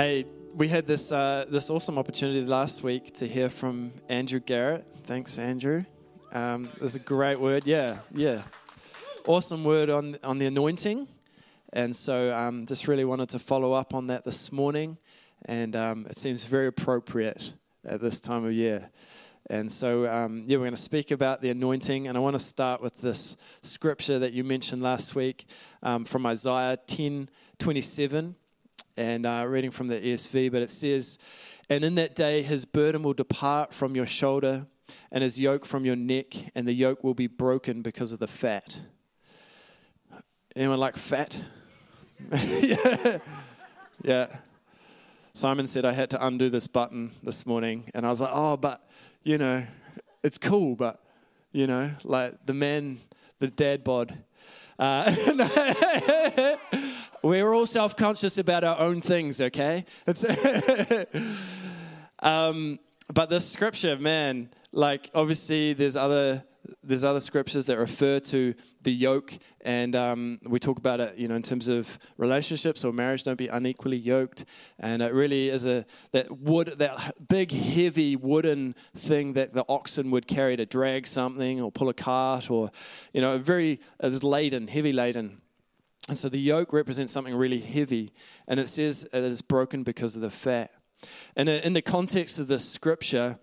Hey, we had this uh, this awesome opportunity last week to hear from Andrew Garrett. Thanks, Andrew. Um, was a great word. Yeah, yeah. Awesome word on on the anointing, and so um, just really wanted to follow up on that this morning, and um, it seems very appropriate at this time of year. And so, um, yeah, we're going to speak about the anointing. And I want to start with this scripture that you mentioned last week um, from Isaiah 10 27 and uh, reading from the ESV, but it says, And in that day his burden will depart from your shoulder, and his yoke from your neck, and the yoke will be broken because of the fat. Anyone like fat? yeah. yeah. Simon said I had to undo this button this morning, and I was like, oh, but, you know, it's cool, but, you know, like the man, the dad bod. Uh, We're all self conscious about our own things, okay? um, but this scripture, man, like obviously there's other there's other scriptures that refer to the yoke, and um, we talk about it, you know, in terms of relationships or marriage. Don't be unequally yoked, and it really is a that wood, that big, heavy wooden thing that the oxen would carry to drag something or pull a cart, or you know, very is laden, heavy laden. And so the yoke represents something really heavy, and it says it is broken because of the fat. And in the context of the scripture,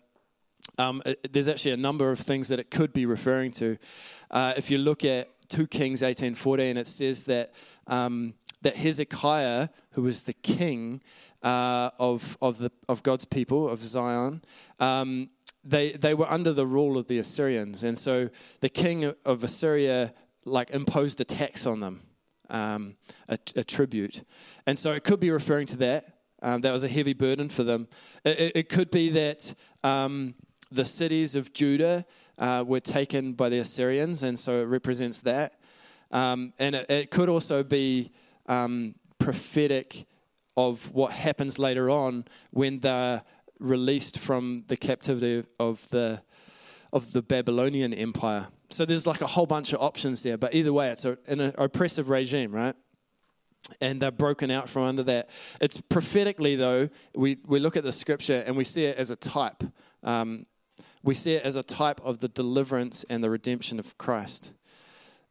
um, it, there's actually a number of things that it could be referring to. Uh, if you look at 2 Kings 18:14, it says that um, that Hezekiah, who was the king uh, of of the of God's people of Zion, um, they they were under the rule of the Assyrians, and so the king of Assyria like imposed a tax on them um, a, a, tribute. And so it could be referring to that. Um, that was a heavy burden for them. It, it could be that um, the cities of Judah uh, were taken by the Assyrians, and so it represents that. Um, and it, it, could also be um, prophetic of what happens later on when they're released from the captivity of the of the Babylonian Empire. So there's like a whole bunch of options there, but either way, it's a, an oppressive regime, right? And they're broken out from under that. It's prophetically, though, we, we look at the scripture and we see it as a type. Um, we see it as a type of the deliverance and the redemption of Christ,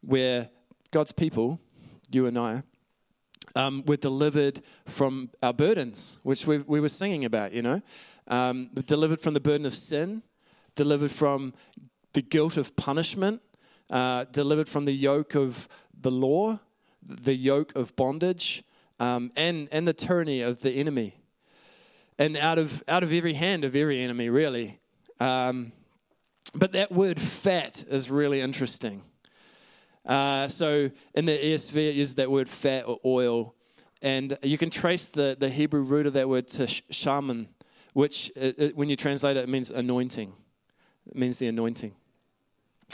where God's people, you and I, um, were delivered from our burdens, which we, we were singing about, you know. Um, delivered from the burden of sin, delivered from the guilt of punishment, uh, delivered from the yoke of the law, the yoke of bondage, um, and, and the tyranny of the enemy. And out of, out of every hand of every enemy, really. Um, but that word fat is really interesting. Uh, so in the ESV, it uses that word fat or oil. And you can trace the, the Hebrew root of that word to shemen, which, it, it, when you translate it, it means anointing. It means the anointing.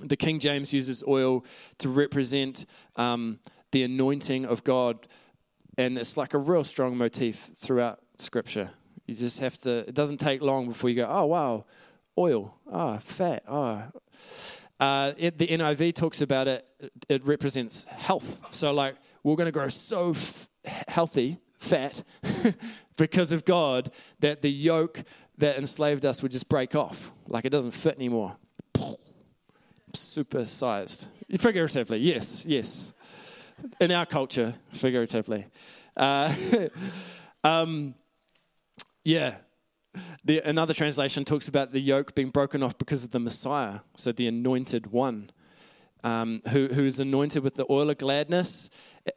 The King James uses oil to represent um, the anointing of God, and it's like a real strong motif throughout Scripture. You just have to, it doesn't take long before you go, oh, wow, oil, oh, fat, oh. Uh, the NIV talks about it, it represents health. So, like, we're going to grow so f- healthy, fat, because of God, that the yoke that enslaved us would just break off. Like, it doesn't fit anymore super sized. Figuratively, yes, yes. In our culture, figuratively. Uh, um, yeah. The, another translation talks about the yoke being broken off because of the Messiah, so the anointed one, um, who, who is anointed with the oil of gladness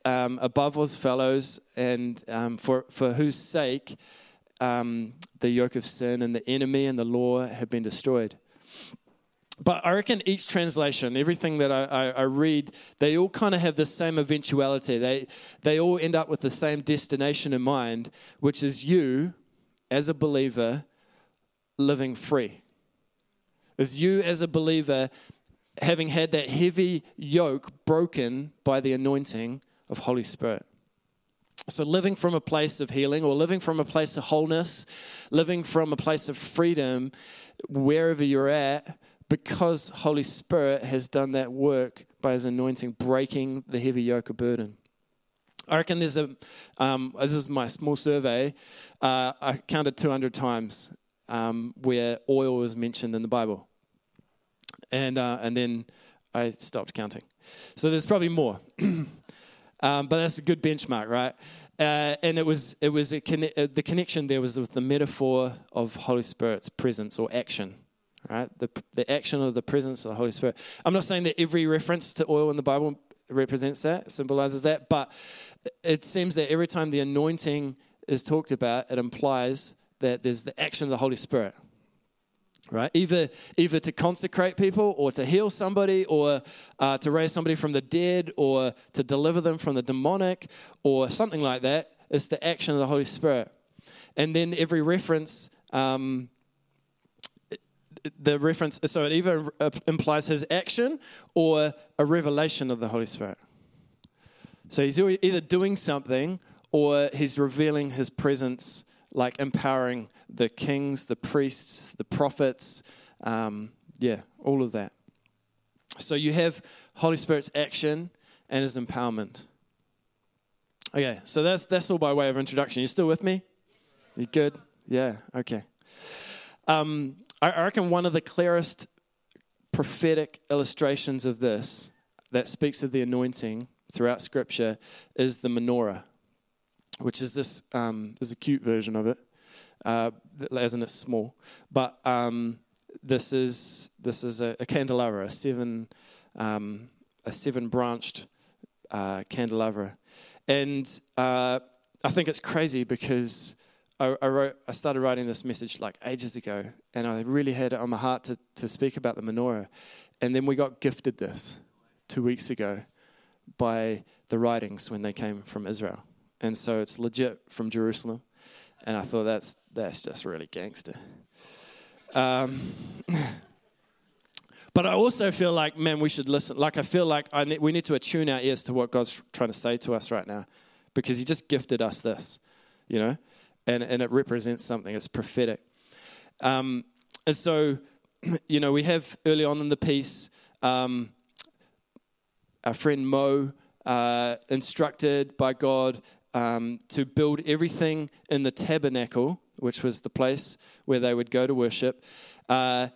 um, above his fellows, and um, for, for whose sake um, the yoke of sin and the enemy and the law have been destroyed but I reckon each translation, everything that I, I, I read, they all kind of have the same eventuality. They, they all end up with the same destination in mind, which is you, as a believer, living free. Is you, as a believer, having had that heavy yoke broken by the anointing of Holy Spirit. So, living from a place of healing or living from a place of wholeness, living from a place of freedom, wherever you're at, because Holy Spirit has done that work by his anointing, breaking the heavy yoke of burden. I reckon there's a, um, this is my small survey, uh, I counted 200 times um, where oil was mentioned in the Bible. And, uh, and then I stopped counting. So there's probably more. um, but that's a good benchmark, right? Uh, and it was, it was conne- uh, the connection there was with the metaphor of Holy Spirit's presence or action, right? The, the action of the presence of the Holy Spirit. I'm not saying that every reference to oil in the Bible represents that, symbolizes that, but it seems that every time the anointing is talked about, it implies that there's the action of the Holy Spirit. Right? Either, either to consecrate people or to heal somebody or uh, to raise somebody from the dead or to deliver them from the demonic or something like that. It's the action of the Holy Spirit. And then every reference, um, the reference, so it either implies his action or a revelation of the Holy Spirit. So he's either doing something or he's revealing his presence like empowering the kings, the priests, the prophets, um, yeah, all of that. So you have Holy Spirit's action and his empowerment. Okay, so that's that's all by way of introduction. You still with me? You good? Yeah. Okay. Um, I, reckon one of the clearest prophetic illustrations of this that speaks of the anointing throughout Scripture is the menorah which is this. Um, there's a cute version of it, uh, as in it's small, but um, this is this is a, a candelabra, a seven um, a seven branched uh, candelabra, and uh, I think it's crazy because. I, I, wrote, I started writing this message like ages ago, and I really had it on my heart to, to speak about the menorah. And then we got gifted this two weeks ago by the writings when they came from Israel and so it's legit from Jerusalem. And I thought that's that's just really gangster. Um, but I also feel like, man, we should listen. Like I feel like I ne- we need to attune our ears to what God's trying to say to us right now, because He just gifted us this, you know, and and it represents something. It's prophetic. Um, and so, you know, we have early on in the piece, um, our friend Mo. Uh, instructed by God um, to build everything in the tabernacle, which was the place where they would go to worship, uh,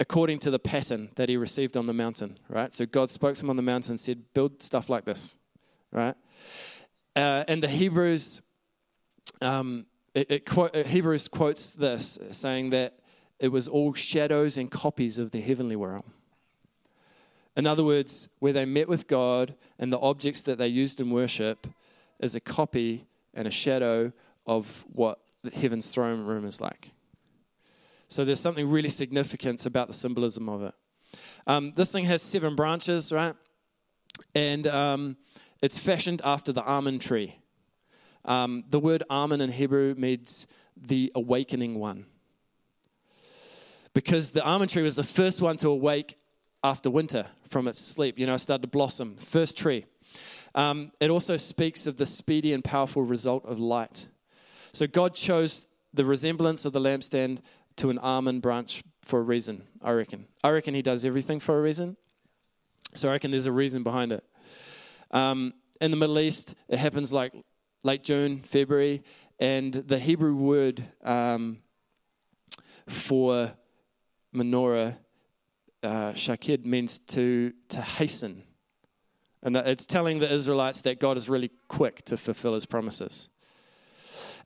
according to the pattern that he received on the mountain, right? So God spoke to him on the mountain and said, build stuff like this, right? Uh, and the Hebrews, um, it, it quote, uh, Hebrews quotes this, saying that it was all shadows and copies of the heavenly world. In other words, where they met with God and the objects that they used in worship is a copy and a shadow of what heaven's throne room is like. So there's something really significant about the symbolism of it. Um, this thing has seven branches, right? And um, it's fashioned after the almond tree. Um, the word almond in Hebrew means the awakening one. Because the almond tree was the first one to awake after winter from its sleep. You know, it started to blossom. First tree. Um, it also speaks of the speedy and powerful result of light. So God chose the resemblance of the lampstand to an almond branch for a reason, I reckon. I reckon He does everything for a reason. So I reckon there's a reason behind it. Um, in the Middle East, it happens like late June, February, and the Hebrew word um, for menorah, uh, shakid, means to, to hasten and it's telling the Israelites that God is really quick to fulfill his promises.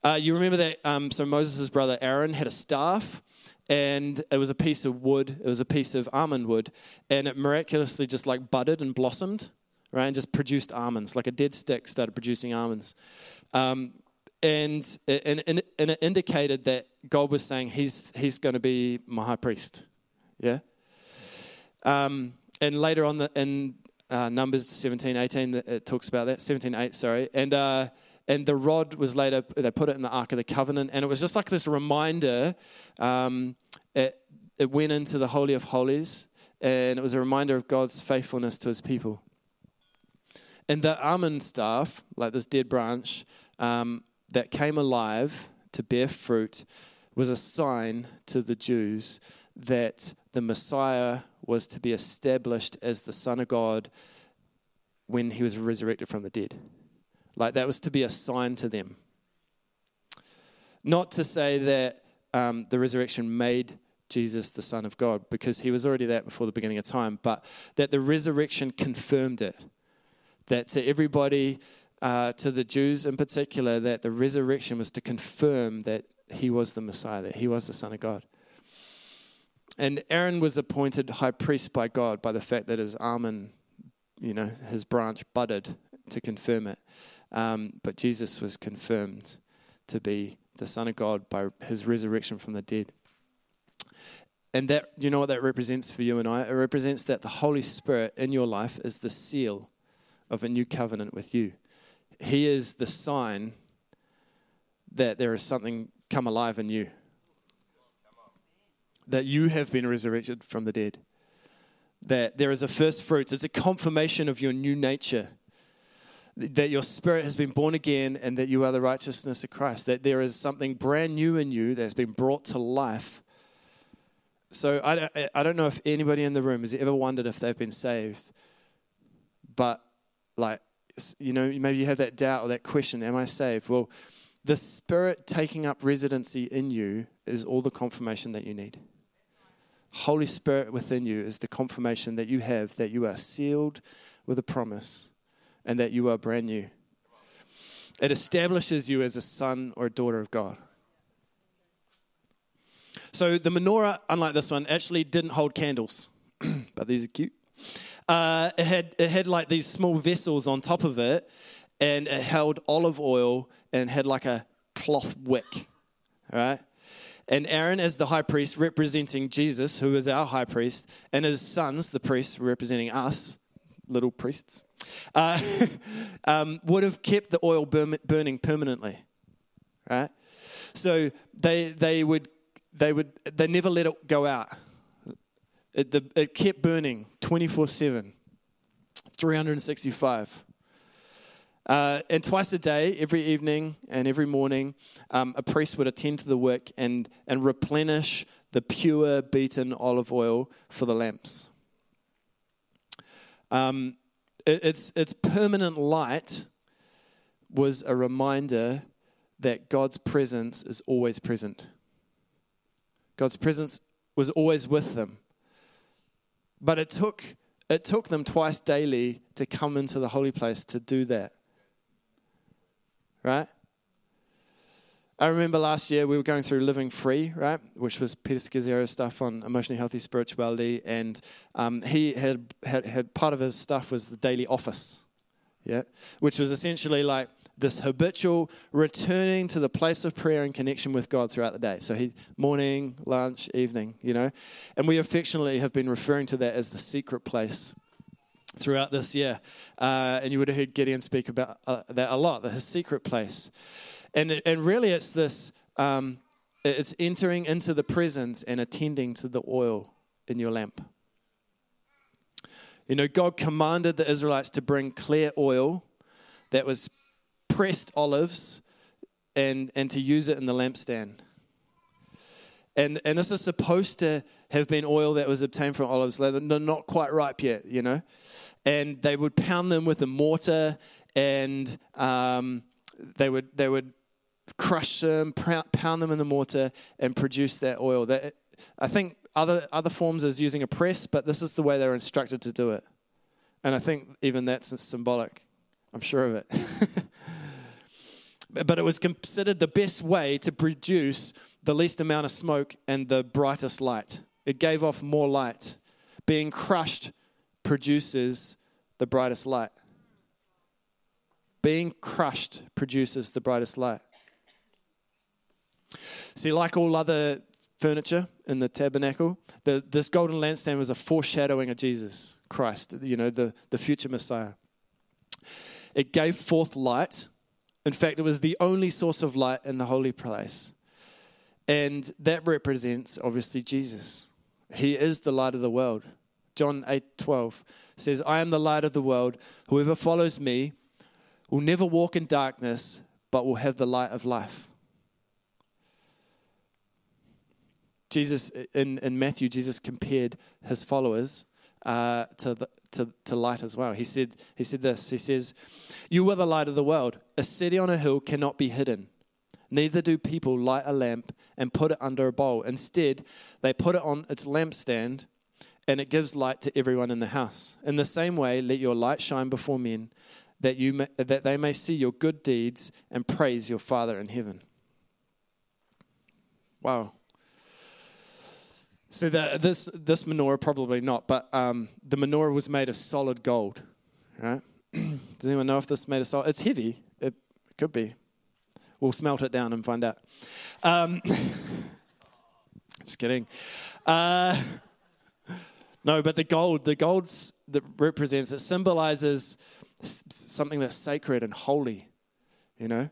Uh, you remember that? Um, so Moses' brother Aaron had a staff, and it was a piece of wood. It was a piece of almond wood, and it miraculously just like budded and blossomed, right? And just produced almonds. Like a dead stick started producing almonds. Um, and, and, and, and it indicated that God was saying, He's, he's going to be my high priest. Yeah? Um, and later on the, in uh, Numbers 17, 18, it talks about that. 17, 8, sorry. And, uh, and the rod was later, they put it in the Ark of the Covenant. And it was just like this reminder. Um, it, it went into the Holy of Holies. And it was a reminder of God's faithfulness to his people. And the almond staff, like this dead branch, um, that came alive to bear fruit, was a sign to the Jews that the Messiah was to be established as the Son of God when he was resurrected from the dead. Like that was to be a sign to them. Not to say that um, the resurrection made Jesus the Son of God, because he was already that before the beginning of time, but that the resurrection confirmed it. That to everybody, uh, to the Jews in particular, that the resurrection was to confirm that he was the Messiah, that he was the Son of God. And Aaron was appointed high priest by God by the fact that his almond, you know, his branch budded to confirm it. Um, but Jesus was confirmed to be the Son of God by his resurrection from the dead. And that, you know what that represents for you and I? It represents that the Holy Spirit in your life is the seal of a new covenant with you. He is the sign that there is something come alive in you, that you have been resurrected from the dead, that there is a first fruits. It's a confirmation of your new nature that your spirit has been born again and that you are the righteousness of Christ, that there is something brand new in you that's been brought to life. So I, I don't know if anybody in the room has ever wondered if they've been saved, but like, you know, maybe you have that doubt or that question, am I saved? Well, the Spirit taking up residency in you is all the confirmation that you need. Holy Spirit within you is the confirmation that you have that you are sealed with a promise and that you are brand new. It establishes you as a son or a daughter of God. So the menorah, unlike this one, actually didn't hold candles, but these are cute. Uh, it had it had like these small vessels on top of it, and it held olive oil and had like a cloth wick, right? And Aaron, as the high priest, representing Jesus, who is our high priest, and his sons, the priests, representing us, little priests, uh, um, would have kept the oil burning permanently, right? So they they would they would they never let it go out. It, the, it kept burning 24 7, 365. Uh, and twice a day, every evening and every morning, um, a priest would attend to the wick and, and replenish the pure beaten olive oil for the lamps. Um, it, its, its permanent light was a reminder that God's presence is always present. God's presence was always with them. But it took, it took them twice daily to come into the holy place to do that. Right? I remember last year we were going through Living Free, right, which was Peter Scazzero's stuff on emotionally healthy spirituality, and um, he had, had had part of his stuff was the daily office, yeah, which was essentially like this habitual returning to the place of prayer and connection with God throughout the day. So he morning, lunch, evening, you know, and we affectionately have been referring to that as the secret place throughout this year, uh, and you would have heard Gideon speak about uh, that a lot, his secret place. And, and really, it's this um, it's entering into the presence and attending to the oil in your lamp. You know, God commanded the Israelites to bring clear oil that was pressed olives and, and to use it in the lampstand. And, and this is supposed to have been oil that was obtained from olives. They're not quite ripe yet, you know. And they would pound them with a mortar and um, they, would, they would crush them, pound them in the mortar, and produce that oil. That, I think other, other forms is using a press, but this is the way they're instructed to do it. And I think even that's symbolic. I'm sure of it. but it was considered the best way to produce the least amount of smoke and the brightest light. It gave off more light. Being crushed produces the brightest light. Being crushed produces the brightest light. See, like all other furniture in the tabernacle, the, this golden lampstand was a foreshadowing of Jesus Christ, you know, the, the future Messiah. It gave forth light. In fact, it was the only source of light in the holy place. And that represents, obviously, Jesus. He is the light of the world. John 8 12 says, I am the light of the world. Whoever follows me will never walk in darkness, but will have the light of life. Jesus, in, in Matthew, Jesus compared his followers uh, to, the, to, to light as well. He said, he said this He says, You are the light of the world. A city on a hill cannot be hidden. Neither do people light a lamp and put it under a bowl. Instead, they put it on its lampstand and it gives light to everyone in the house. In the same way, let your light shine before men that, you may, that they may see your good deeds and praise your Father in heaven. Wow. So the, this this menorah probably not, but um, the menorah was made of solid gold. Right? Does anyone know if this made of solid? It's heavy. It, it could be. We'll smelt it down and find out. Um, just kidding. Uh, no, but the gold, the gold that represents, it symbolizes something that's sacred and holy. You know,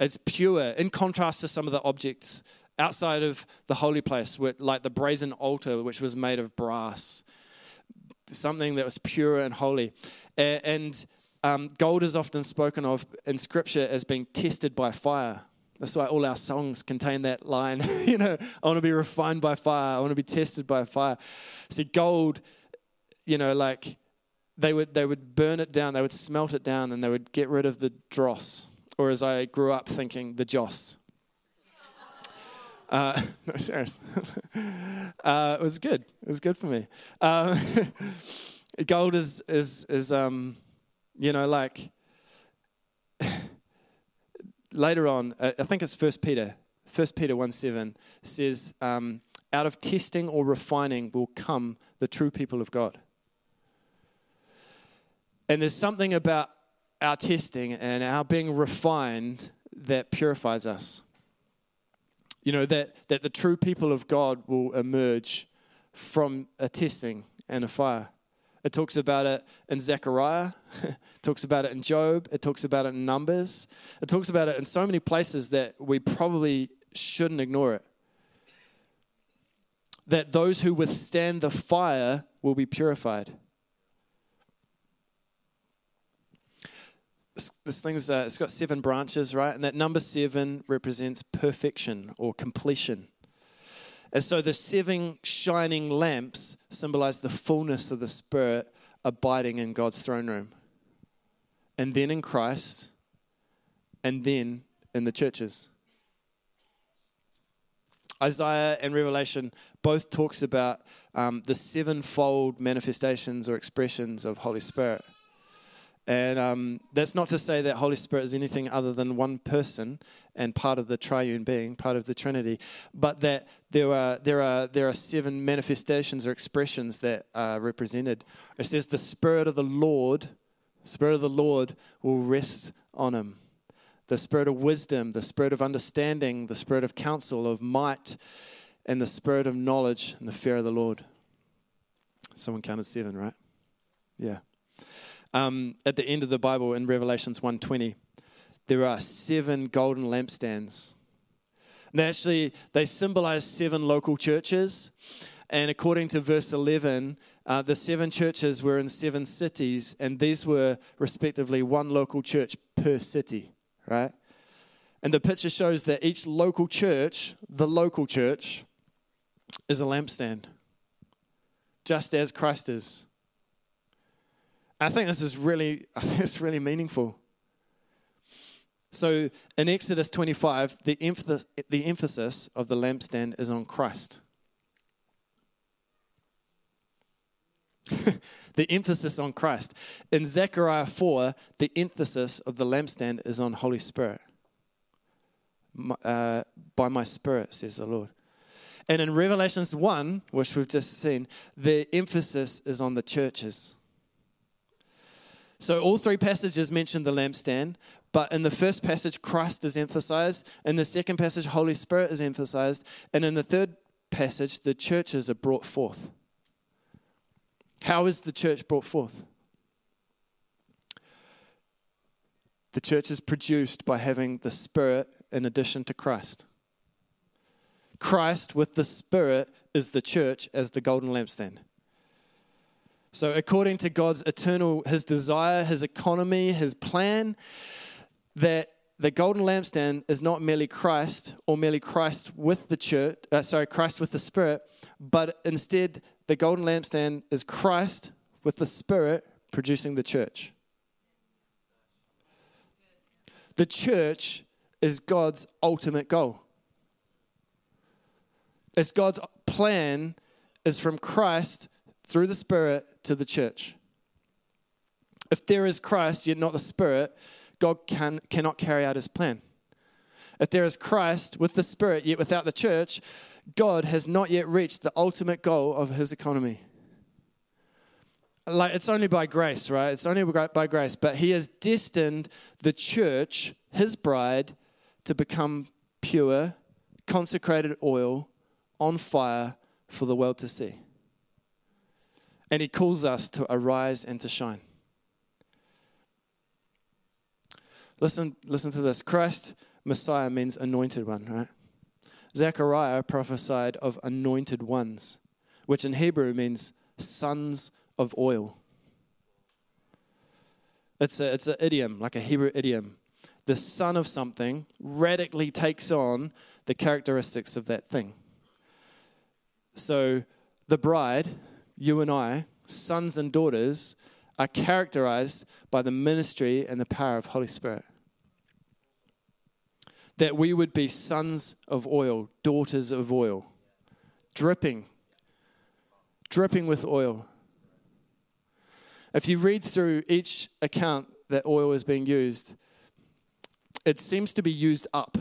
it's pure. In contrast to some of the objects outside of the holy place, like the brazen altar, which was made of brass, something that was pure and holy. And um, gold is often spoken of in Scripture as being tested by fire. That's why all our songs contain that line. you know, I want to be refined by fire. I want to be tested by fire. See, gold, you know, like they would they would burn it down, they would smelt it down, and they would get rid of the dross, or as I grew up thinking, the joss. Uh, no, serious. uh, it was good. It was good for me. Uh, gold is is is um, you know, like later on. Uh, I think it's First Peter. First Peter one seven says, um, "Out of testing or refining will come the true people of God." And there's something about our testing and our being refined that purifies us. You know, that, that the true people of God will emerge from a testing and a fire. It talks about it in Zechariah, it talks about it in Job, it talks about it in Numbers, it talks about it in so many places that we probably shouldn't ignore it. That those who withstand the fire will be purified. This thing's uh, it's got seven branches, right? And that number seven represents perfection or completion. And so the seven shining lamps symbolize the fullness of the Spirit abiding in God's throne room. And then in Christ, and then in the churches. Isaiah and Revelation both talks about um, the sevenfold manifestations or expressions of Holy Spirit. And um, that's not to say that Holy Spirit is anything other than one person and part of the triune being, part of the Trinity, but that there are, there are, there are seven manifestations or expressions that are represented. It says, The Spirit of the Lord, Spirit of the Lord will rest on him. The Spirit of wisdom, the Spirit of understanding, the Spirit of counsel, of might, and the Spirit of knowledge and the fear of the Lord. Someone counted seven, right? Yeah um, at the end of the Bible in Revelations 1:20, there are seven golden lampstands. And actually, they symbolize seven local churches. And according to verse 11, uh, the seven churches were in seven cities, and these were respectively one local church per city, right? And the picture shows that each local church, the local church, is a lampstand, just as Christ is. I think this is really, it's really meaningful. So in Exodus 25, the emphasis, the emphasis of the lampstand is on Christ. the emphasis on Christ. In Zechariah 4, the emphasis of the lampstand is on Holy Spirit. Uh, by my Spirit, says the Lord. And in Revelations 1, which we've just seen, the emphasis is on the churches. So all three passages mention the lampstand, but in the first passage, Christ is emphasized. In the second passage, Holy Spirit is emphasized. And in the third passage, the churches are brought forth. How is the church brought forth? The church is produced by having the Spirit in addition to Christ. Christ with the Spirit is the church as the golden lampstand. So, according to God's eternal, his desire, his economy, his plan, that the golden lampstand is not merely Christ or merely Christ with the church, uh, sorry, Christ with the Spirit, but instead the golden lampstand is Christ with the Spirit producing the church. The church is God's ultimate goal. It's God's plan is from Christ through the Spirit to the church. If there is Christ, yet not the Spirit, God can, cannot carry out his plan. If there is Christ with the Spirit, yet without the church, God has not yet reached the ultimate goal of his economy. Like, it's only by grace, right? It's only by grace. But he has destined the church, his bride, to become pure, consecrated oil on fire for the world to see. And he calls us to arise and to shine. Listen, listen to this. Christ, Messiah, means anointed one, right? Zechariah prophesied of anointed ones, which in Hebrew means sons of oil. It's a, it's an idiom, like a Hebrew idiom. The son of something radically takes on the characteristics of that thing. So the bride, you and I, sons and daughters, are characterized by the ministry and the power of Holy Spirit. That we would be sons of oil, daughters of oil, dripping, dripping with oil. If you read through each account that oil is being used, it seems to be used up.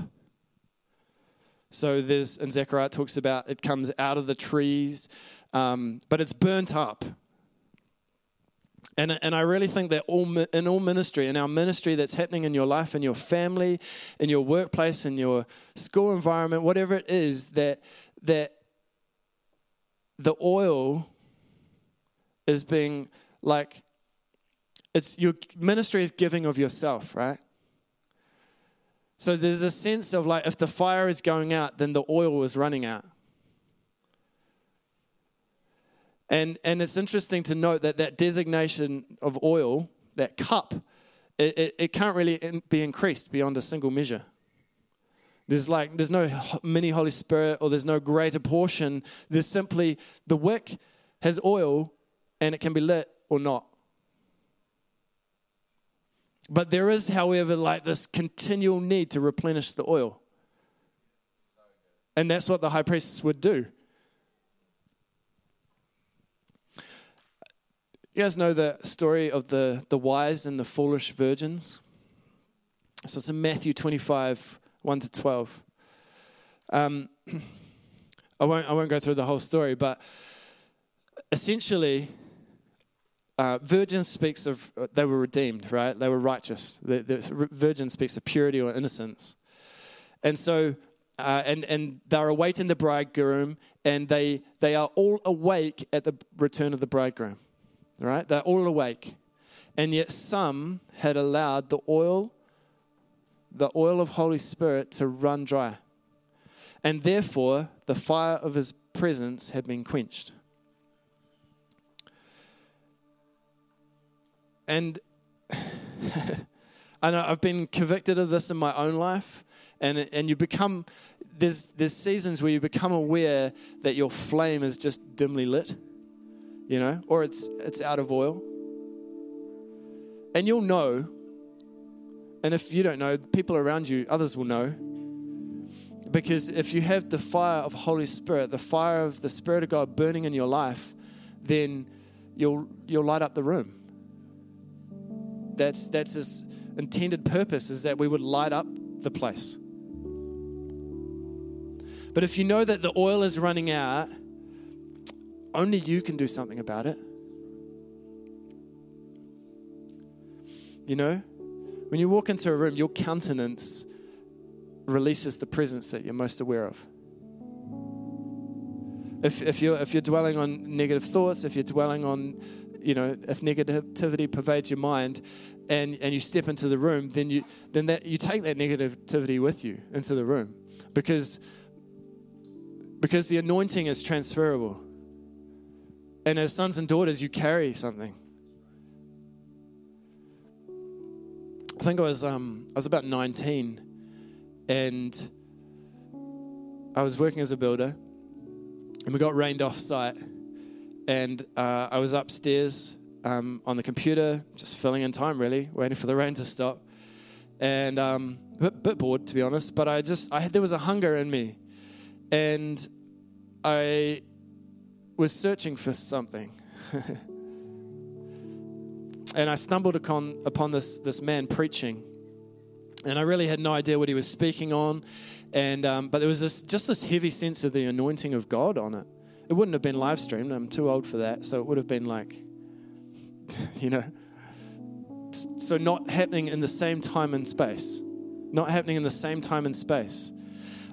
So there's, and Zechariah talks about it comes out of the trees, um, but it's burnt up. And, and I really think that all, in all ministry, in our ministry that's happening in your life, in your family, in your workplace, in your school environment, whatever it is, that, that the oil is being like, it's your ministry is giving of yourself, right? So there's a sense of like, if the fire is going out, then the oil is running out. And, and it's interesting to note that that designation of oil, that cup, it, it, it can't really be increased beyond a single measure. There's like there's no mini Holy Spirit or there's no greater portion. There's simply the wick has oil and it can be lit or not. But there is, however, like this continual need to replenish the oil. And that's what the high priests would do. You guys know the story of the, the wise and the foolish virgins? So it's in Matthew 25, 1 to 12. Um, I, won't, I won't go through the whole story, but essentially, uh, virgin speaks of uh, they were redeemed, right? They were righteous. The, the virgin speaks of purity or innocence. And so, uh, and, and they're awaiting the bridegroom, and they, they are all awake at the return of the bridegroom right? They're all awake. And yet some had allowed the oil, the oil of Holy Spirit to run dry. And therefore, the fire of his presence had been quenched. And I know I've been convicted of this in my own life. And, and you become, there's, there's seasons where you become aware that your flame is just dimly lit you know, or it's it's out of oil. And you'll know. And if you don't know, people around you, others will know. Because if you have the fire of Holy Spirit, the fire of the Spirit of God burning in your life, then you'll you'll light up the room. That's that's his intended purpose is that we would light up the place. But if you know that the oil is running out, only you can do something about it. You know, when you walk into a room, your countenance releases the presence that you're most aware of. If, if, you're, if you're dwelling on negative thoughts, if you're dwelling on, you know, if negativity pervades your mind and, and you step into the room, then, you, then that, you take that negativity with you into the room because, because the anointing is transferable. And as sons and daughters, you carry something. I think I was um, I was about 19, and I was working as a builder, and we got rained off site, and uh, I was upstairs um, on the computer, just filling in time, really, waiting for the rain to stop, and um, a bit, bit bored to be honest. But I just, I had, there was a hunger in me, and I was searching for something. and I stumbled upon, upon this, this man preaching. And I really had no idea what he was speaking on. And, um, but there was this, just this heavy sense of the anointing of God on it. It wouldn't have been live streamed. I'm too old for that. So it would have been like, you know, so not happening in the same time and space. Not happening in the same time and space.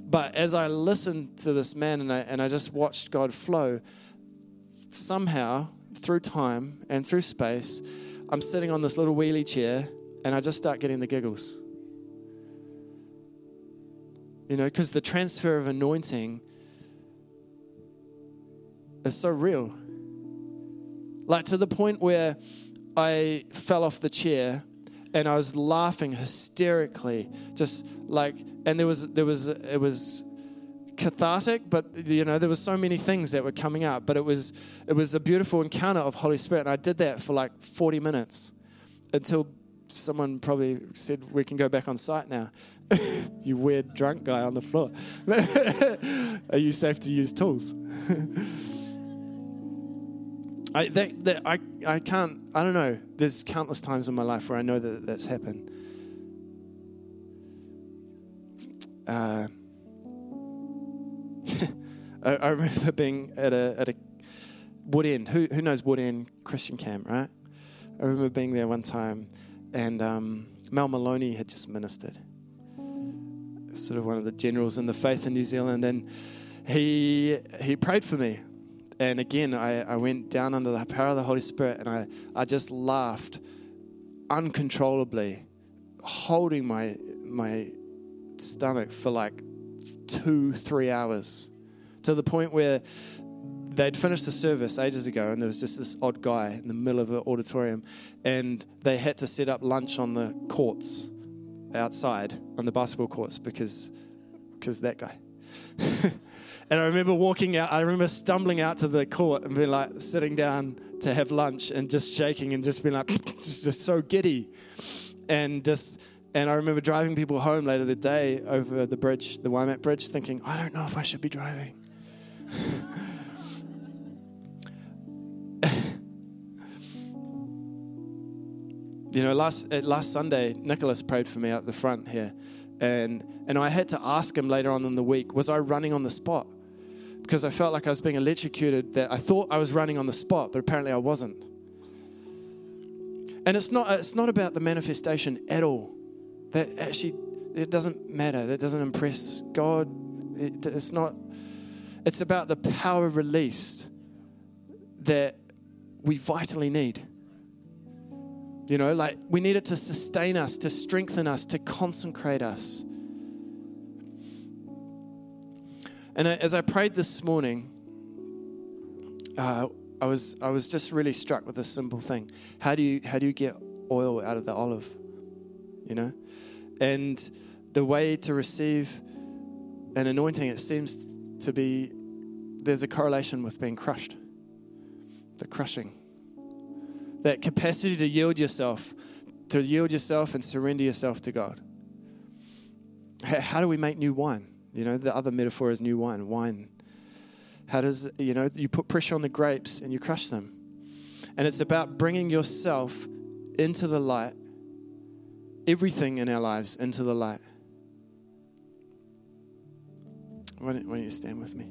But as I listened to this man and I, and I just watched God flow, somehow through time and through space, I'm sitting on this little wheelie chair and I just start getting the giggles. You know, because the transfer of anointing is so real. Like to the point where I fell off the chair and I was laughing hysterically, just like, and there was, there was, it was cathartic, but you know, there were so many things that were coming out, but it was, it was a beautiful encounter of Holy Spirit. And I did that for like 40 minutes until someone probably said, we can go back on site now. you weird drunk guy on the floor. Are you safe to use tools? I, that, that, I, I can't, I don't know. There's countless times in my life where I know that that's happened. Uh, I, remember being at a, at a Woodend. Who, who knows Woodend Christian Camp, right? I remember being there one time and um, Mel Maloney had just ministered. Sort of one of the generals in the faith in New Zealand. And he, he prayed for me and again, I, I went down under the power of the Holy Spirit and I, I just laughed uncontrollably, holding my, my stomach for like two, three hours to the point where they'd finished the service ages ago and there was just this odd guy in the middle of an auditorium and they had to set up lunch on the courts outside on the basketball courts because because that guy And I remember walking out, I remember stumbling out to the court and being like sitting down to have lunch and just shaking and just being like, just so giddy. And just, and I remember driving people home later the day over the bridge, the Waimak Bridge, thinking, I don't know if I should be driving. you know, last uh, last Sunday, Nicholas prayed for me out the front here, and and I had to ask him later on in the week, was I running on the spot? because I felt like I was being electrocuted, that I thought I was running on the spot, but apparently I wasn't. And it's not, it's not about the manifestation at all. That actually, it doesn't matter. That doesn't impress God. It, it's not, it's about the power released that we vitally need. You know, like we need it to sustain us, to strengthen us, to consecrate us. And as I prayed this morning, uh, I was I was just really struck with a simple thing. How do you how do you get oil out of the olive? You know, and the way to receive an anointing, it seems to be there's a correlation with being crushed. The crushing, that capacity to yield yourself, to yield yourself and surrender yourself to God. How do we make new wine? You know, the other metaphor is new wine. Wine. How does, you know, you put pressure on the grapes and you crush them. And it's about bringing yourself into the light, everything in our lives into the light. Why don't, why don't you stand with me?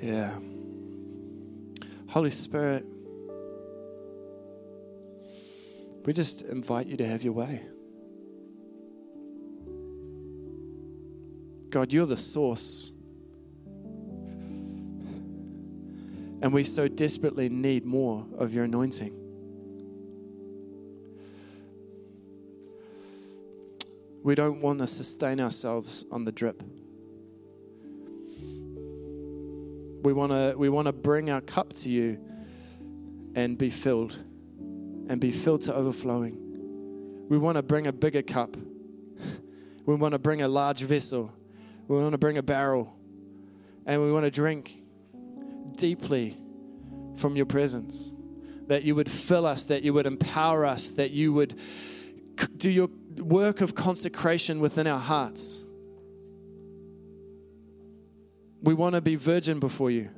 Yeah. Holy Spirit, we just invite you to have your way. God, you're the source. And we so desperately need more of your anointing. We don't want to sustain ourselves on the drip. We want to we want to bring our cup to you and be filled and be filled to overflowing. We want to bring a bigger cup. We want to bring a large vessel. We want to bring a barrel. And we want to drink deeply from your presence. That you would fill us, that you would empower us, that you would do your work of consecration within our hearts. We want to be virgin before you.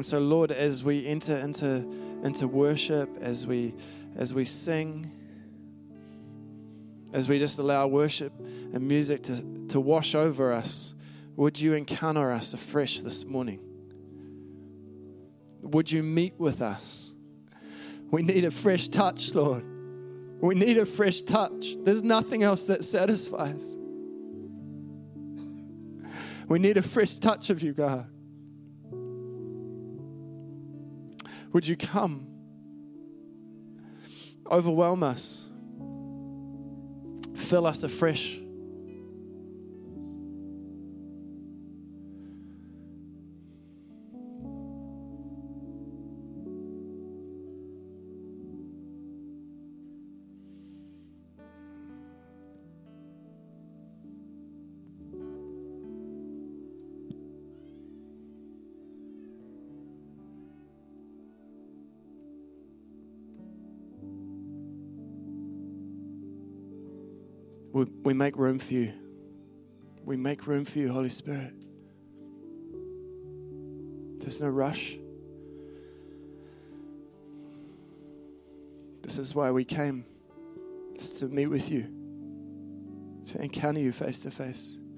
And so, Lord, as we enter into, into worship, as we, as we sing, as we just allow worship and music to, to wash over us, would you encounter us afresh this morning? Would you meet with us? We need a fresh touch, Lord. We need a fresh touch. There's nothing else that satisfies. We need a fresh touch of you, God. Would you come? Overwhelm us. Fill us afresh. We, make room for you. We make room for you, Holy Spirit. There's no rush. This is why we came, is to meet with you, to encounter you face to face.